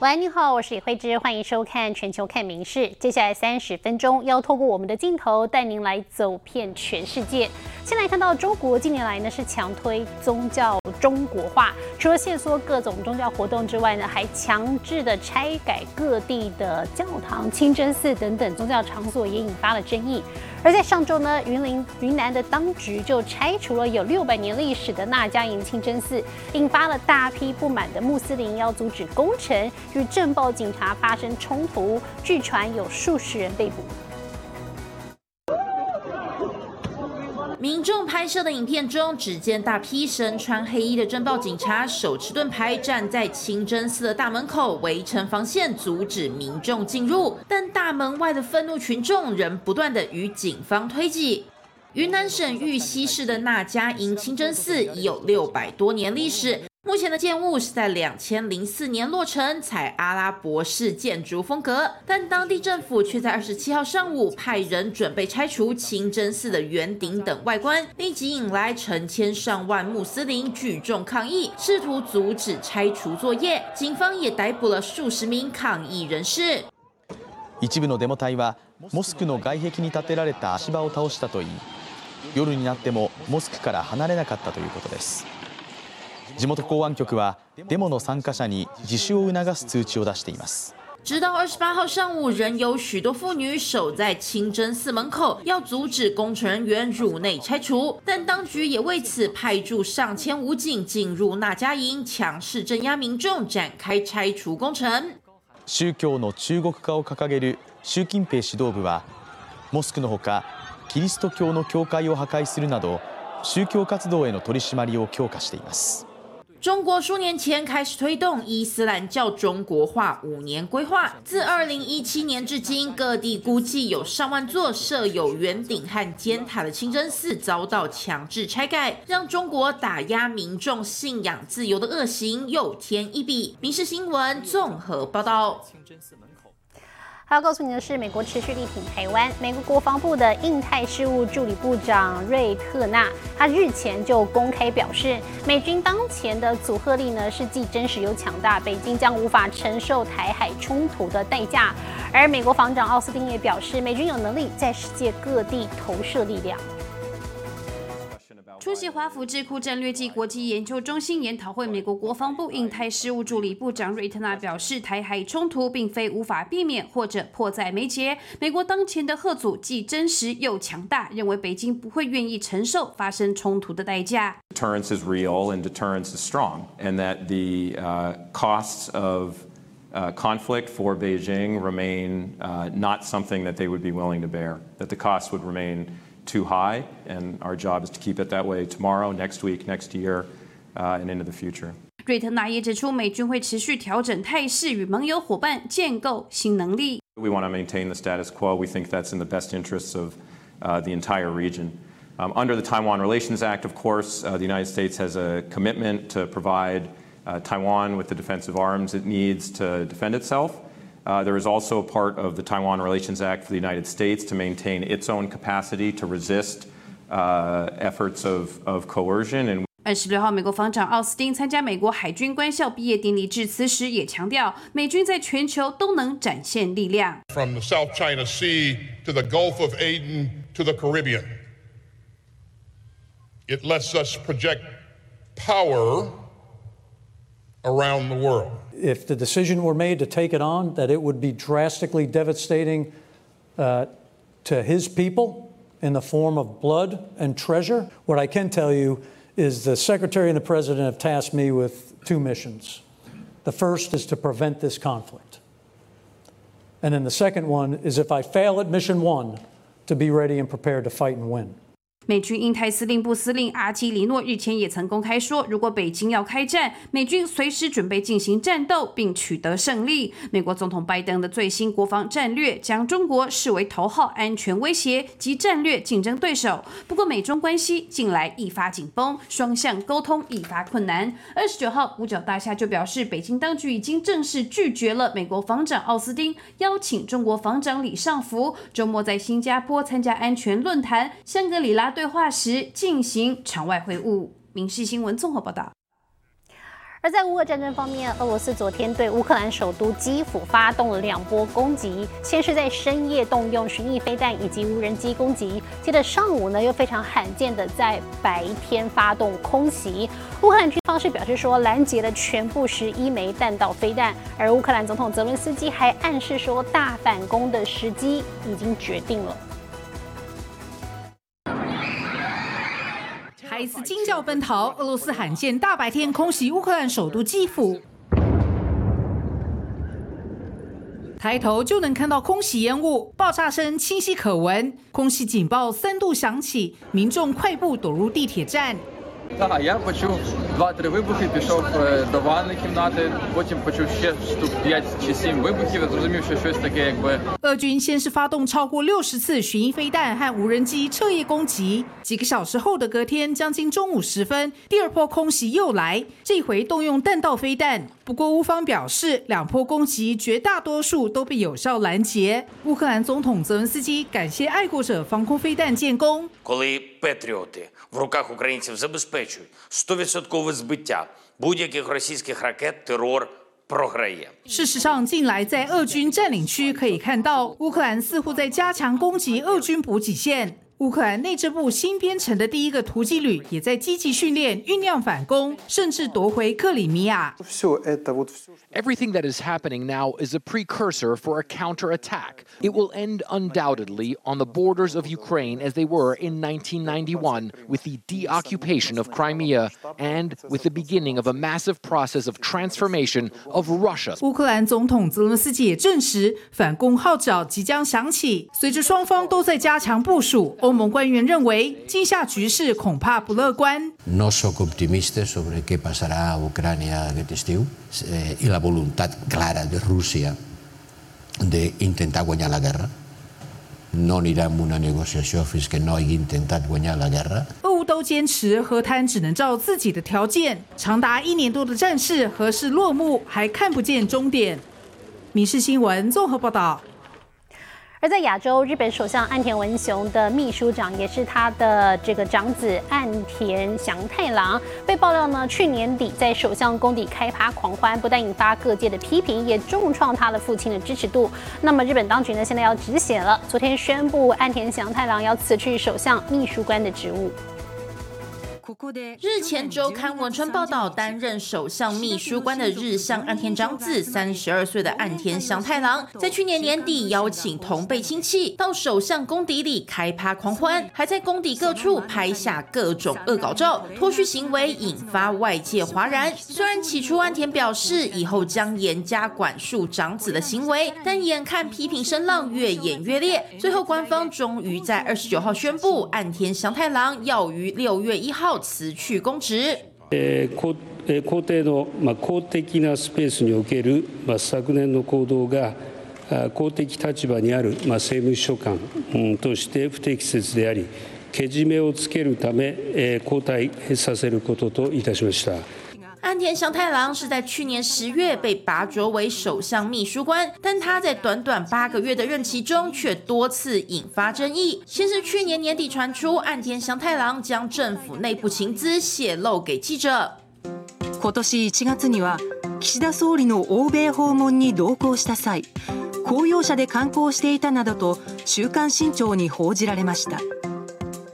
喂，你好，我是李慧芝，欢迎收看《全球看名事》。接下来三十分钟要透过我们的镜头带您来走遍全世界。先来看到中国近年来呢是强推宗教中国化，除了限缩各种宗教活动之外呢，还强制的拆改各地的教堂、清真寺等等宗教场所，也引发了争议。而在上周呢，云林云南的当局就拆除了有六百年历史的那家营清真寺，引发了大批不满的穆斯林要阻止工程，与镇暴警察发生冲突，据传有数十人被捕。民众拍摄的影片中，只见大批身穿黑衣的侦报警察手持盾牌站在清真寺的大门口，围成防线，阻止民众进入。但大门外的愤怒群众仍不断的与警方推挤。云南省玉溪市的那家营清真寺已有六百多年历史。目前的建物是在两千零四年落成，采阿拉伯式建筑风格，但当地政府却在二十七号上午派人准备拆除清真寺的圆顶等外观，立即引来成千上万穆斯林聚众抗议，试图阻止拆除作业。警方也逮捕了数十名抗议人士。一部のデモ隊はモスクの外壁に建てられた足場を倒したといい、夜になってもモスクから離れなかったということです。 地元公安局はデモの参加者に自首を促す通知を出しています。直到二十八号上午，仍有许多妇女守在清真寺门口，要阻止工程人员入内拆除。但当局也为此派驻上千武警进入那家营，强势镇压民众，展开拆除工程。宗教の中国化を掲げる習近平指導部は、モスクのほかキリスト教の教会を破壊するなど宗教活動への取り締まりを強化しています。中国数年前开始推动伊斯兰教中国化五年规划，自二零一七年至今，各地估计有上万座设有圆顶和尖塔的清真寺遭到强制拆改，让中国打压民众信仰自由的恶行又添一笔。民事新闻综合报道。清真寺门还要告诉你的是，美国持续力挺台湾。美国国防部的印太事务助理部长瑞特纳，他日前就公开表示，美军当前的组合力呢是既真实又强大，北京将无法承受台海冲突的代价。而美国防长奥斯汀也表示，美军有能力在世界各地投射力量。出席华府智库战略暨国际研究中心研讨会，美国国防部印太事务助理部长瑞特纳表示，台海冲突并非无法避免或者迫在眉睫。美国当前的贺组既真实又强大，认为北京不会愿意承受发生冲突的代价。Deterrence is real and deterrence is strong, and that the costs of conflict for Beijing remain not something that they would be willing to bear. That the costs would remain. too high, and our job is to keep it that way tomorrow, next week, next year, uh, and into the future. 瑞特纳也指出，美军会持续调整态势，与盟友伙伴建构新能力。We want to maintain the status quo. We think that's in the best interests of uh, the entire region. Um, under the Taiwan Relations Act, of course, uh, the United States has a commitment to provide uh, Taiwan with the defensive arms it needs to defend itself. Uh, there is also a part of the Taiwan Relations Act for the United States to maintain its own capacity to resist uh, efforts of, of coercion. And 二十六号，美国防长奥斯汀参加美国海军官校毕业典礼致辞时，也强调，美军在全球都能展现力量。From the South China Sea to the Gulf of Aden to the Caribbean, it lets us project power around the world. If the decision were made to take it on, that it would be drastically devastating uh, to his people in the form of blood and treasure. What I can tell you is the Secretary and the President have tasked me with two missions. The first is to prevent this conflict. And then the second one is if I fail at mission one, to be ready and prepared to fight and win. 美军印太司令部司令阿基里诺日前也曾公开说，如果北京要开战，美军随时准备进行战斗并取得胜利。美国总统拜登的最新国防战略将中国视为头号安全威胁及战略竞争对手。不过，美中关系近来一发紧绷，双向沟通一发困难。二十九号，五角大厦就表示，北京当局已经正式拒绝了美国防长奥斯汀邀请中国防长李尚福周末在新加坡参加安全论坛香格里拉。对话时进行场外会晤。民事新闻综合报道。而在乌俄战争方面，俄罗斯昨天对乌克兰首都基辅发动了两波攻击，先是在深夜动用巡弋飞弹以及无人机攻击，接着上午呢又非常罕见的在白天发动空袭。乌克兰军方是表示说拦截了全部十一枚弹道飞弹，而乌克兰总统泽伦斯基还暗示说大反攻的时机已经决定了。一次惊叫奔逃，俄罗斯罕见大白天空袭乌克兰首都基辅，抬头就能看到空袭烟雾，爆炸声清晰可闻，空袭警报三度响起，民众快步躲入地铁站。Так, я почув два-три вибухи, пішов до ванної кімнати, потім почув ще штук 5 чи 7 вибухів, зрозумів, що щось таке, якби 俄军先是发动超过六十次巡弋飞弹和无人机彻夜攻击，几个小时后的隔天，将近中午时分，第二波空袭又来，这回动用弹道飞弹。 不过乌方表示，两波攻击绝大多数都被有效拦截。乌克兰总统泽文斯基感谢爱国者防空飞弹建功。Коли Петріоти в руках українців забезпечують 100% збиття будь-яких російських ракет, терор програє. 事实上，近来在俄军占领区可以看到，乌克兰似乎在加强攻击俄军补给线。 乌克兰内政部新编成的第一个突击旅也在积极训练、酝酿反攻，甚至夺回克里米亚。 Everything that is happening now is a precursor for a counterattack. It will end undoubtedly on the borders of Ukraine as they were in 1991 with the deoccupation of Crimea and with the beginning of a massive process of transformation of Russia. 乌克兰总统泽伦斯基也证实，反攻号角即将响起。随着双方都在加强部署， 欧盟官员认为，今夏局势恐怕不乐观。No sóc optimista sobre què passarà a Ucrània aquest estiu eh, i la voluntat clara de Rússia d'intentar guanyar la guerra. No anirà amb una negociació fins que no hagi intentat guanyar la guerra. 都坚持和谈只能照自己的条件，长达一年多的战事何时落幕，还看不见终点。民事新闻综合报道。而在亚洲，日本首相岸田文雄的秘书长，也是他的这个长子岸田祥太郎，被爆料呢，去年底在首相宫邸开趴狂欢，不但引发各界的批评，也重创他的父亲的支持度。那么日本当局呢，现在要止血了，昨天宣布岸田祥太郎要辞去首相秘书官的职务。日前周刊文春报道，担任首相秘书官的日向岸田长子，三十二岁的岸田祥太郎，在去年年底邀请同辈亲戚到首相公邸里开趴狂欢，还在公邸各处拍下各种恶搞照，脱序行为引发外界哗然。虽然起初岸田表示以后将严加管束长子的行为，但眼看批评声浪越演越烈，最后官方终于在二十九号宣布，岸田祥太郎要于六月一号辞去公职。えー皇えー皇帝の、まあ、公的なスペースにおける、まあ、昨年の行動があ公的立場にある、まあ、政務秘書官、うんとして不適切でありけじめをつけるため、えー交代させることといたしました。岸田祥太郎是在去年十月被拔擢为首相秘书官，但他在短短八个月的任期中却多次引发争议。先是去年年底传出岸田祥太郎将政府内部情资泄露给记者。今年1月には岸田総理の欧米訪問に同行した際公用車で観光していたなどと「週刊新潮」に報じられました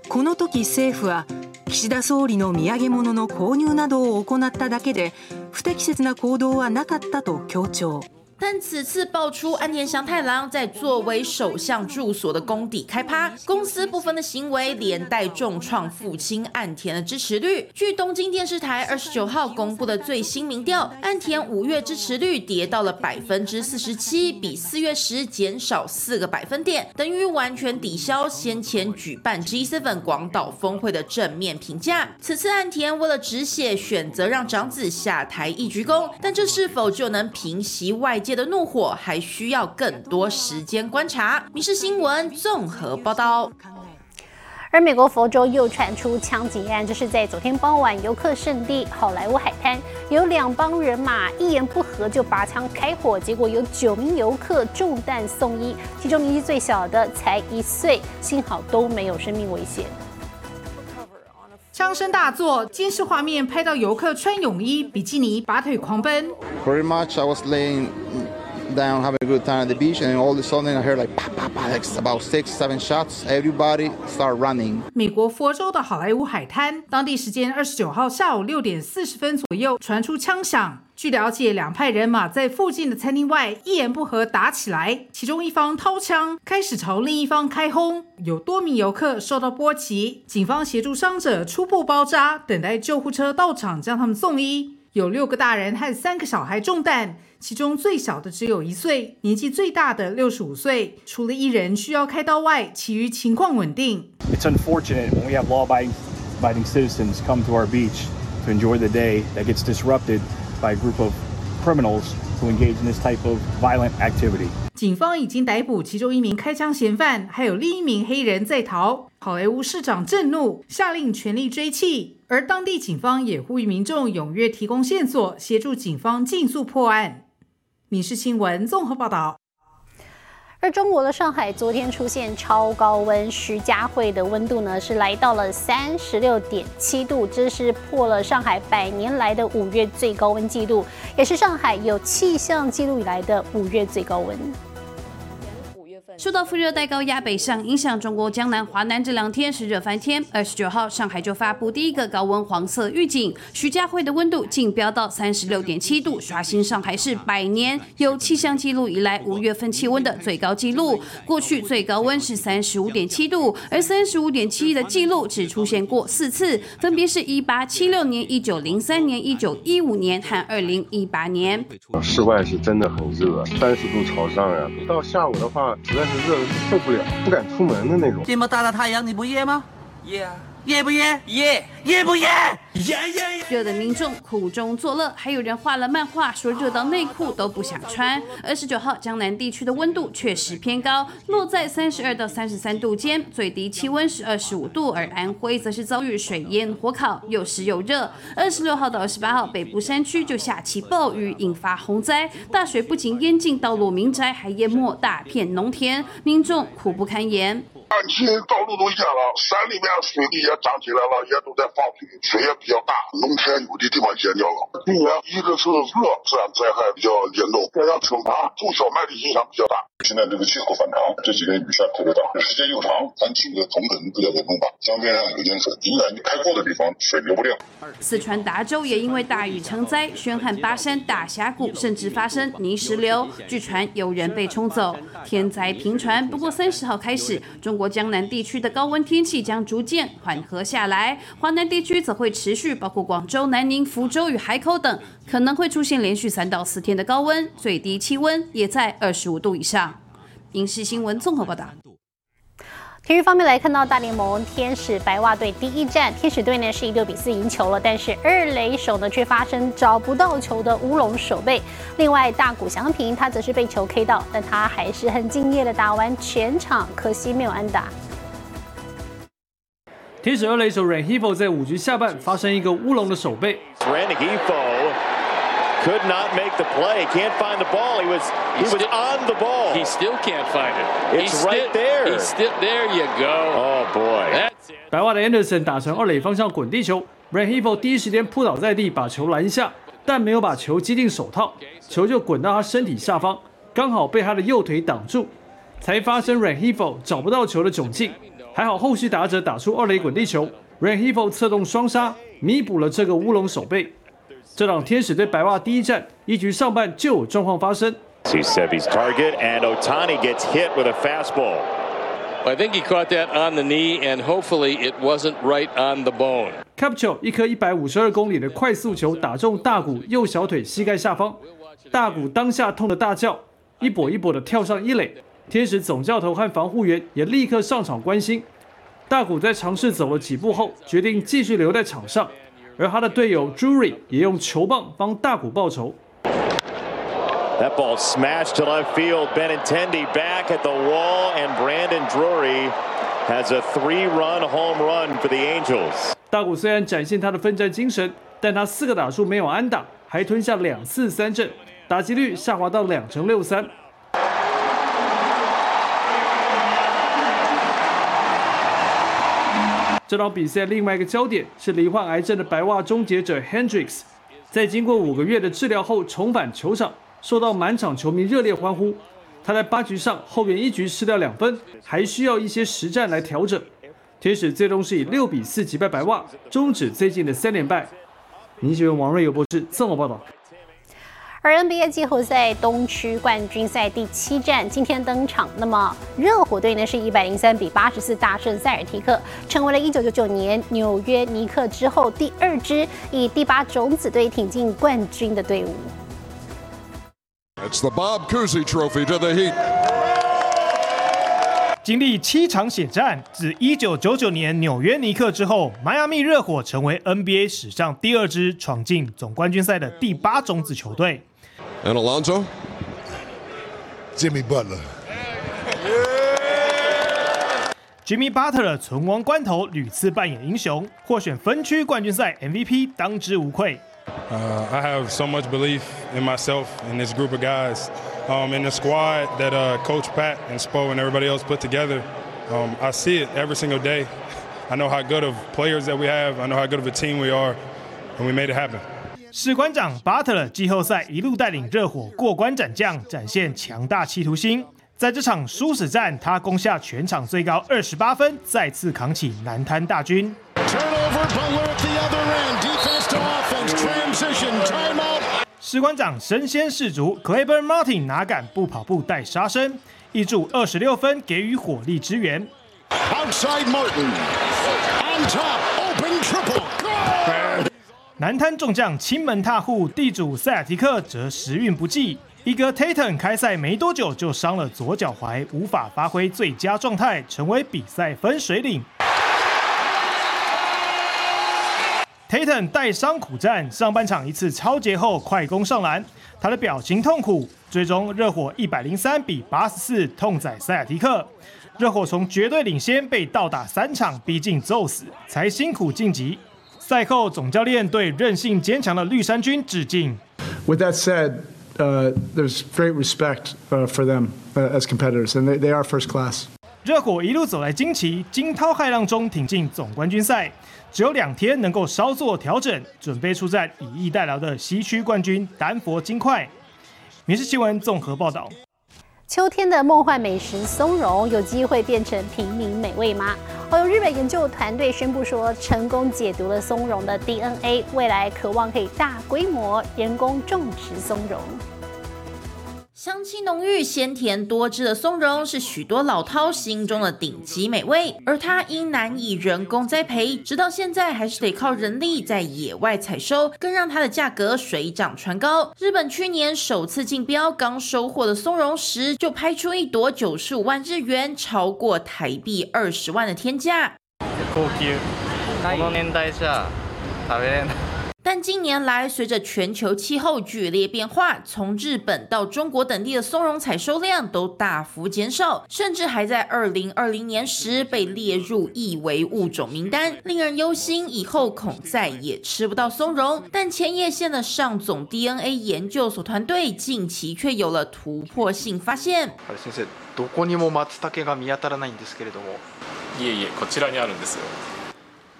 この時政府は 岸田総理の土産物の購入などを行っただけで不適切な行動はなかったと強調。但此次爆出岸田祥太郎在作为首相住所的宫邸开趴，公私不分的行为，连带重创父亲岸田的支持率。据东京电视台二十九号公布的最新民调，岸田五月支持率跌到了百分之四十七，比四月时减少四个百分点，等于完全抵消先前举办 G7 广岛峰会的正面评价。此次岸田为了止血，选择让长子下台一鞠躬，但这是否就能平息外界的怒火，还需要更多时间观察。民事新闻综合报道。而美国佛州又传出枪击案，这是在昨天傍晚游客圣地好莱坞海滩，有两帮人马一言不合就拔枪开火，结果有九名游客中弹送医，其中年纪最小的才一岁，幸好都没有生命危险。枪声大作，监视画面拍到游客穿泳衣、比基尼拔腿狂奔。Pretty much, I was laying down having a good time at the beach, and all of a sudden I heard like pa pa pa, like about six, seven shots. Everybody start running. 美国佛州的好莱坞海滩，当地时间二十九号下午六点四十分左右传出枪响。据了解，两派人马在附近的餐厅外一言不合打起来，其中一方掏枪开始朝另一方开轰，有多名游客受到波及，警方协助伤者初步包扎，等待救护车到场将他们送医。有六个大人和三个小孩中弹，其中最小的只有一岁，年纪最大的六十五岁。除了一人需要开刀外，其余情况稳定。It's unfortunate when we have law-abiding biding citizens come to our beach to enjoy the day that gets disrupted by a group of criminals who engage in this type of violent activity. 警方已经逮捕其中一名开枪嫌犯，还有另一名黑人在逃。好莱坞市长震怒，下令全力追缉，而当地警方也呼吁民众踊跃提供线索，协助警方尽速破案。民事新闻综合报道。而中国的上海昨天出现超高温，徐家汇的温度呢是来到了三十六点七度，这是破了上海百年来的五月最高温纪录，也是上海有气象记录以来的五月最高温。受到副热带高压北上影响，中国江南、华南这两天是热翻天。二十九号，上海就发布第一个高温黄色预警，徐家汇的温度竟飙到三十六点七度，刷新上海市百年有气象记录以来五月份气温的最高纪录。过去最高温是三十五点七度，而三十五点七的记录只出现过四次，分别是一八七六年、一九零三年、一九一五年和二零一八年。室外是真的很热，三十度朝上呀。到下午的话，实在是热的受不了，不敢出门的那种。这么大的太阳，你不热吗？热啊！热不热？热！热不热？热的民众苦中作乐，还有人画了漫画，说热到内裤都不想穿。二十九号，江南地区的温度确实偏高，落在三十二到三十三度间，最低气温是二十五度。而安徽则是遭遇水淹火烤，又湿又热。二十六号到二十八号，北部山区就下起暴雨，引发洪灾，大水不仅淹进道路、民宅，还淹没大片农田，民众苦不堪言。半天道路都淹了，山里面水地也涨起来了，也都在放水，水也比较大，农田有的地方淹掉了。今年一个是热，自然灾害比较严重，这样惩罚种小麦的影响比较大。现在这个气候反常，这几天雨下特别大，时间又长，咱气的总等不了严重吧。江边上有淹水，应该你开阔的地方水流不掉。四川达州也因为大雨成灾，宣汉巴山大峡谷甚至发生泥石流，据传有人被冲走。天灾频传，不过三十号开始，中中国江南地区的高温天气将逐渐缓和下来，华南地区则会持续，包括广州、南宁、福州与海口等，可能会出现连续三到四天的高温，最低气温也在二十五度以上。影视新闻综合报道。体育方面来看到大联盟天使白袜队第一战，天使队呢是以六比四赢球了，但是二垒手呢却发生找不到球的乌龙守备。另外大谷翔平他则是被球 K 到，但他还是很敬业的打完全场，可惜没有安打。天使二垒手 Renhifo 在五局下半发生一个乌龙的守备。Rengifo could not make the play. Can't find the ball. He was he was on the ball. He still can't find it. It's He's right there. He's still there. You go. Oh boy. That's it. 白袜的 Anderson 打成二垒方向滚地球，Rengifo 第一时间扑倒在地，把球拦下，但没有把球击进手套，球就滚到他身体下方，刚好被他的右腿挡住，才发生 Rengifo 找不到球的窘境。还好后续打者打出二垒滚地球，Rengifo 策动双杀，弥补了这个乌龙守备。这场天使对白袜第一战一局上半就有状况发生。See Sebi's target, and Otani gets hit with a fastball. I think he caught that on the knee, and hopefully it wasn't right on the bone. Capture 一颗一百五十二公里的快速球打中大谷右小腿膝盖下方，大谷当下痛得大叫，一跛一跛的跳上一垒。天使总教头和防护员也立刻上场关心。大谷在尝试走了几步后，决定继续留在场上，而他的队友 Drury 也用球棒帮大谷报仇。That ball smashed to left field. Benintendi back at the wall, and Brandon Drury has a three-run home run for the Angels. 大谷虽然展现他的奋战精神，但他四个打数没有安打，还吞下两次三振，打击率下滑到两成六三。这场比赛另外一个焦点是罹患癌症的白袜终结者 Hendricks，在经过五个月的治疗后重返球场，受到满场球迷热烈欢呼。他在八局上后援一局失掉两分，还需要一些实战来调整。天使最终是以六比四击败白袜，终止最近的三连败。你喜欢王瑞友博士这么报道。而 NBA 季后赛东区冠军赛第七战今天登场，那么热火队呢是一百零三比八十四大胜塞尔提克，成为了一九九九年纽约尼克之后第二支以第八种子队挺进冠军的队伍。It's the Bob Cousy Trophy to the Heat. 经历七场血战，自1999年纽约尼克之后，迈阿密热火成为 NBA 史上第二支闯进总冠军赛的第八种子球队。And Alonzo? Jimmy Butler. Jimmy Butler 存亡关头屡次扮演英雄，获选分区冠军赛 MVP，当之无愧。Uh, I have so much belief in myself and this group of guys, um, and the squad that uh, Coach Pat and Spo and everybody else put together. Um, I see it every single day. I know how good of players that we have. I know how good of a team we are, and we made it happen. 士官长巴特勒季后赛一路带领热火过关斩将，展现强大企图心。在这场殊死战，他攻下全场最高二十八分，再次扛起南滩大军。士官长身先士卒，Claiborne Martin 哪敢不跑步带杀身，一注二十六分给予火力支援。南滩众将亲门踏户，地主塞尔提克则时运不济。一哥 Tatum 开赛没多久就伤了左脚踝，无法发挥最佳状态，成为比赛分水岭。Tatum 带伤苦战，上半场一次超节后快攻上篮，他的表情痛苦。最终热火一百零三比八十四痛宰塞尔提克，热火从绝对领先被倒打三场，逼近揍死，才辛苦晋级。赛后，总教练对韧性坚强的绿衫军致敬。With that said, uh, there's great respect uh, for them uh, as competitors, and they, they are first class. 热火一路走来惊奇，惊涛骇浪中挺进总冠军赛，只有两天能够稍作调整，准备出战以逸待劳的西区冠军丹佛金块。民事新闻综合报道。秋天的梦幻美食松茸有机会变成平民美味吗？哦，有日本研究团队宣布说，成功解读了松茸的 DNA，未来渴望可以大规模人工种植松茸。香气浓郁、鲜甜多汁的松茸是许多老饕心中的顶级美味，而它因难以人工栽培，直到现在还是得靠人力在野外采收，更让它的价格水涨船高。日本去年首次竞标，刚收获的松茸时就拍出一朵九十五万日元，超过台币二十万的天价。高級，この年代じゃ食べれない。 但近年来，随着全球气候剧烈变化，从日本到中国等地的松茸采收量都大幅减少，甚至还在二零二零年时被列入易危物种名单，令人忧心，以后恐再也吃不到松茸。但千叶县的上总 DNA 研究所团队近期却有了突破性发现。先生、どこにも松茸が見当たらないんですけれども。いえいえ、こちらにあるんですよ。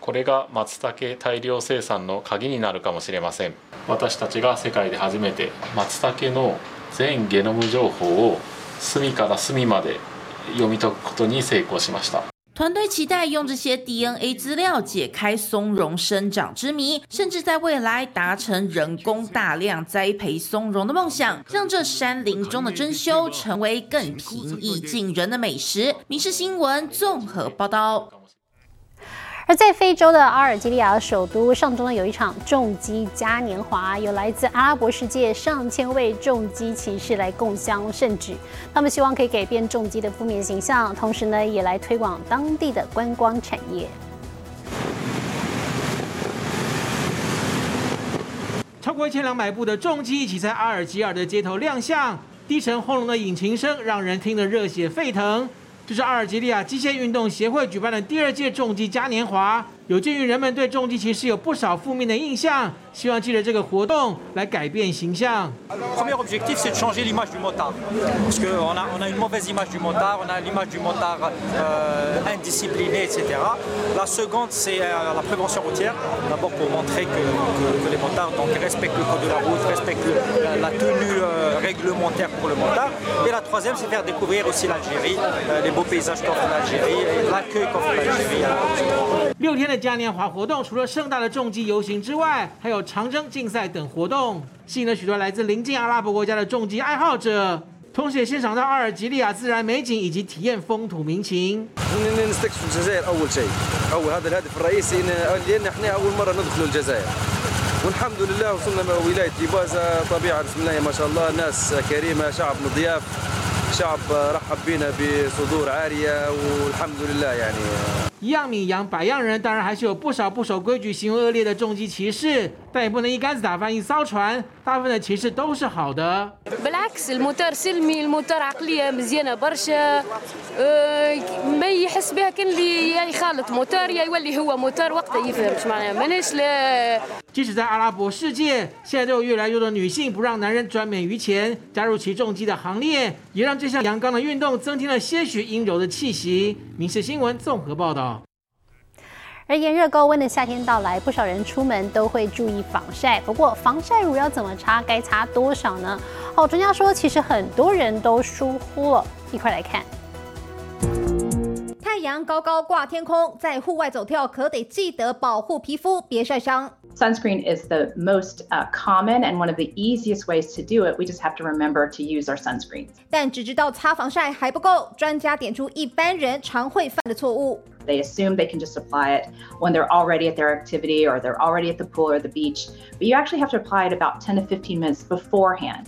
これが松茸大量生産の鍵になるかもしれません私たちが世界で初めて松茸の全ゲノム情報を隅から隅まで読み解くことに成功しました团队期待用这些 DNA 资料解开松茸生长之谜，甚至在未来达成人工大量栽培松茸的梦想，让这山林中的珍馐成为更平易近人的美食。民事新闻综合报道。 而在非洲的阿尔及利亚首都上周呢，有一场重击嘉年华，有来自阿拉伯世界上千位重击骑士来共襄盛举。他们希望可以改变重击的负面形象，同时呢，也来推广当地的观光产业。超过一千两百部的重机一起在阿尔及尔的街头亮相，低沉轰隆的引擎声让人听得热血沸腾。这是阿尔及利亚机械运动协会举办的第二届重机嘉年华，有鉴于人们对重机骑士有不少负面的印象，希望借着这个活动来改变形象。Premier objectif, c'est de changer l'image du motard. Parce qu'on a, on a une mauvaise image du motard, on a l'image du motard euh, indiscipliné, etc. La seconde, c'est la prévention routière. D'abord pour montrer que, que, que, les motards donc, respectent le code de la route, respectent le, la, la, tenue euh, réglementaire pour le motard. Et la troisième, c'est faire découvrir aussi l'Algérie, euh, les beaux paysages qu'offre l'Algérie et l'accueil qu'offre l'Algérie. 六天的嘉年华活动，除了盛大的重机游行之外，还有长征竞赛等活动，吸引了许多来自邻近阿拉伯国家的重机爱好者，同时也欣赏到阿尔及利亚自然美景以及体验风土民情。 نستكشف الجزائر اول شيء اول هذا الهدف الرئيسي لان احنا اول مره ندخل الجزائر والحمد لله وصلنا ولايه تيبازا طبيعه بسم الله ما شاء الله ناس كريمه شعب مضياف شعب رحب بنا بصدور عاريه والحمد لله يعني 一样米养百样人，当然还是有不少不守规矩、行为恶劣的重机骑士，但也不能一竿子打翻一艘船。大部分的骑士都是好的。 بالعكس الموتور سلمي الموتور عقلية مزيانة برشا ما يحس بها كان اللي يا يخالط موتور يا يولي هو موتور وقتها يفهم شو معناها ماناش لا 即使在阿拉伯世界，现在都有越来越多女性不让男人专美于前，加入骑重机的行列，也让这项阳刚的运动增添了些许阴柔的气息。民事新闻综合报道。 而炎热高温的夏天到来，不少人出门都会注意防晒。不过，防晒乳要怎么擦，该擦多少呢？好，专家说，其实很多人都疏忽了。一块来看。太阳高高挂天空，在户外走跳可得记得保护皮肤，别晒伤。Sunscreen is the most uh, common and one of the easiest ways to do it. We just have to remember to use our sunscreens. 但只知道擦防晒还不够，专家点出一般人常会犯的错误。 They assume they can just apply it when they're already at their activity or they're already at the pool or the beach, but you actually have to apply it about 10 to 15 minutes beforehand.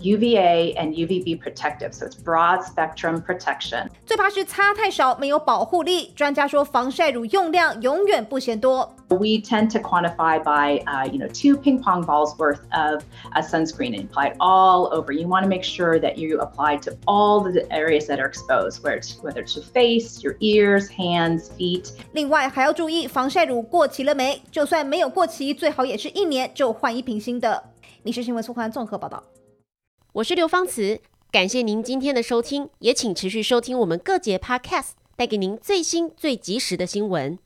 UVA and UVB protective, so it's broad spectrum protection. 最怕是擦太少，没有保护力。专家说，防晒乳用量永远不嫌多。 We tend to quantify by, uh, you know, two ping pong balls worth of a sunscreen and apply it all over. You want to make sure that you apply to all the areas that are exposed, whether it's whether it's your face, your ears, hands, feet. 另外还要注意防晒乳过期了没？就算没有过期，最好也是一年就换一瓶新的。民事新闻苏环综合报道。 我是刘芳慈，感谢您今天的收听，也请持续收听我们各节 Podcast，带给您最新最及时的新闻。